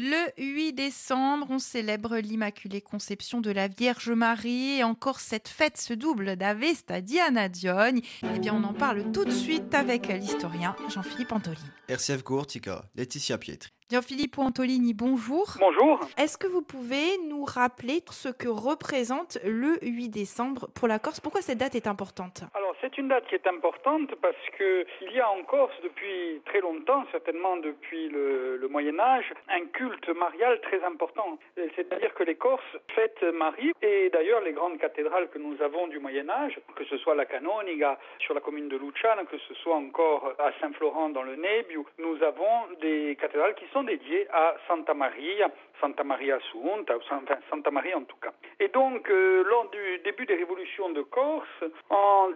Le 8 décembre, on célèbre l'Immaculée Conception de la Vierge Marie et encore cette fête se double d'Avesta Diana Dione. Eh bien, on en parle tout de suite avec l'historien Jean-Philippe Antolini. RCF Courtica, Laetitia Pietri. Jean-Philippe Antolini, bonjour. Bonjour. Est-ce que vous pouvez nous rappeler ce que représente le 8 décembre pour la Corse? Pourquoi cette date est importante? Alors, c'est une date qui est importante parce que il y a en Corse depuis très longtemps, certainement depuis le, Moyen Âge, un culte marial très important. C'est-à-dire que les Corses fêtent Marie et d'ailleurs les grandes cathédrales que nous avons du Moyen Âge, que ce soit la Canoniga sur la commune de Luciana, que ce soit encore à Saint-Florent dans le Nebiu, nous avons des cathédrales qui sont dédié à Santa Maria, Santa Maria Assunta, enfin Santa Maria en tout cas. Et donc, euh, lors du début des révolutions de Corse, en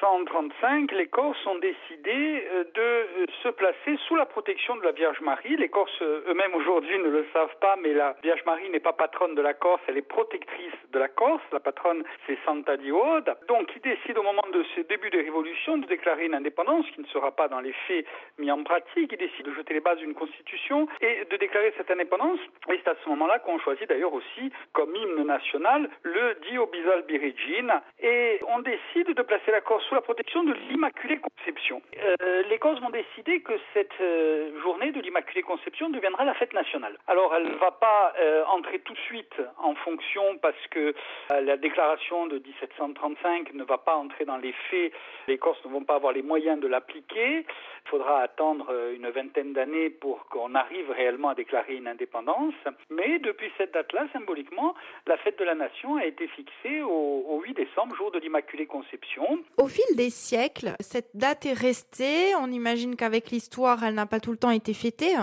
1735, les Corses ont décidé euh, de euh, se placer sous la protection de la Vierge Marie. Les Corses eux-mêmes aujourd'hui ne le savent pas, mais la Vierge Marie n'est pas patronne de la Corse, elle est protectrice de la Corse. La patronne, c'est Santa Dioda. Donc, ils décident au moment de ce début des révolutions de déclarer une indépendance qui ne sera pas dans les faits mis en pratique. Ils décident de jeter les bases d'une constitution et de déclarer cette indépendance. Et c'est à ce moment-là qu'on choisit d'ailleurs aussi comme hymne national le Dio Bisal Birigine et on décide de placer la Corse sous la protection de l'Immaculée Conception. Euh, les Corses vont décider que cette euh, journée de l'Immaculée Conception deviendra la fête nationale. Alors elle ne va pas euh, entrer tout de suite en fonction parce que la déclaration de 1735 ne va pas entrer dans les faits. Les Corses ne vont pas avoir les moyens de l'appliquer. Il faudra attendre une vingtaine d'années pour qu'on arrive réellement à déclarer une indépendance. Mais depuis cette date-là, symboliquement, la fête de la nation a été fixée au, au 8 décembre, jour de l'Immaculée Conception. Fil des siècles, cette date est restée. On imagine qu'avec l'histoire, elle n'a pas tout le temps été fêtée.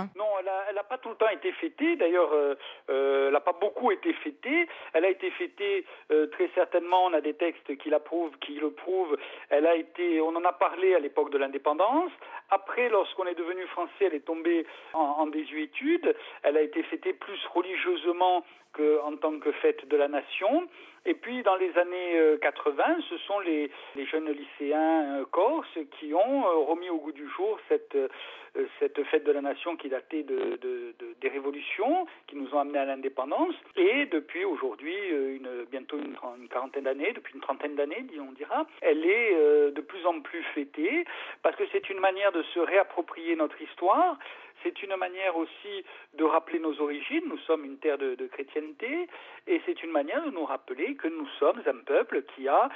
N'a pas tout le temps été fêtée. D'ailleurs, euh, euh, elle n'a pas beaucoup été fêtée. Elle a été fêtée euh, très certainement. On a des textes qui la prouvent, qui le prouvent. Elle a été. On en a parlé à l'époque de l'indépendance. Après, lorsqu'on est devenu français, elle est tombée en, désuétude. Elle a été fêtée plus religieusement qu'en tant que fête de la nation. Et puis, dans les années 80, ce sont les, jeunes lycéens corses qui ont remis au goût du jour cette, cette fête de la nation qui datait de, de, de, des révolutions, qui nous ont amenés à l'indépendance. Et depuis aujourd'hui, une, bientôt une, quarantaine d'années, depuis une trentaine d'années, on dira, elle est de plus en plus fêtée parce que c'est une manière de se réapproprier notre histoire. C'est une manière aussi de rappeler nos origines. Nous sommes une terre de, de chrétienté et c'est une manière de nous rappeler que nous sommes un peuple qui a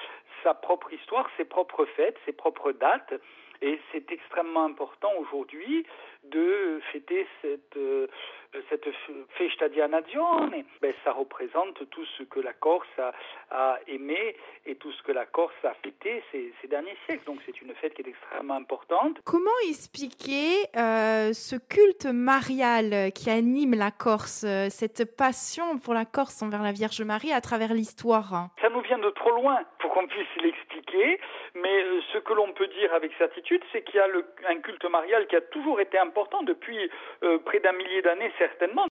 sa propre histoire, ses propres fêtes, ses propres dates. Et c'est extrêmement important aujourd'hui de fêter cette, euh, cette festa di Anadione. Ben, ça représente tout ce que la Corse a, a, aimé et tout ce que la Corse a fêté ces, ces derniers siècles. Donc c'est une fête qui est extrêmement importante. Comment expliquer euh, ce culte marial qui anime la Corse, cette passion pour la Corse envers la Vierge Marie à travers l'histoire? Ça nous vient de trop loin pour qu'on puisse l'expliquer, mais ce que l'on peut dire avec certitude, c'est qu'il y a un culte marial qui a toujours été important depuis euh, près d'un millier d'années certainement.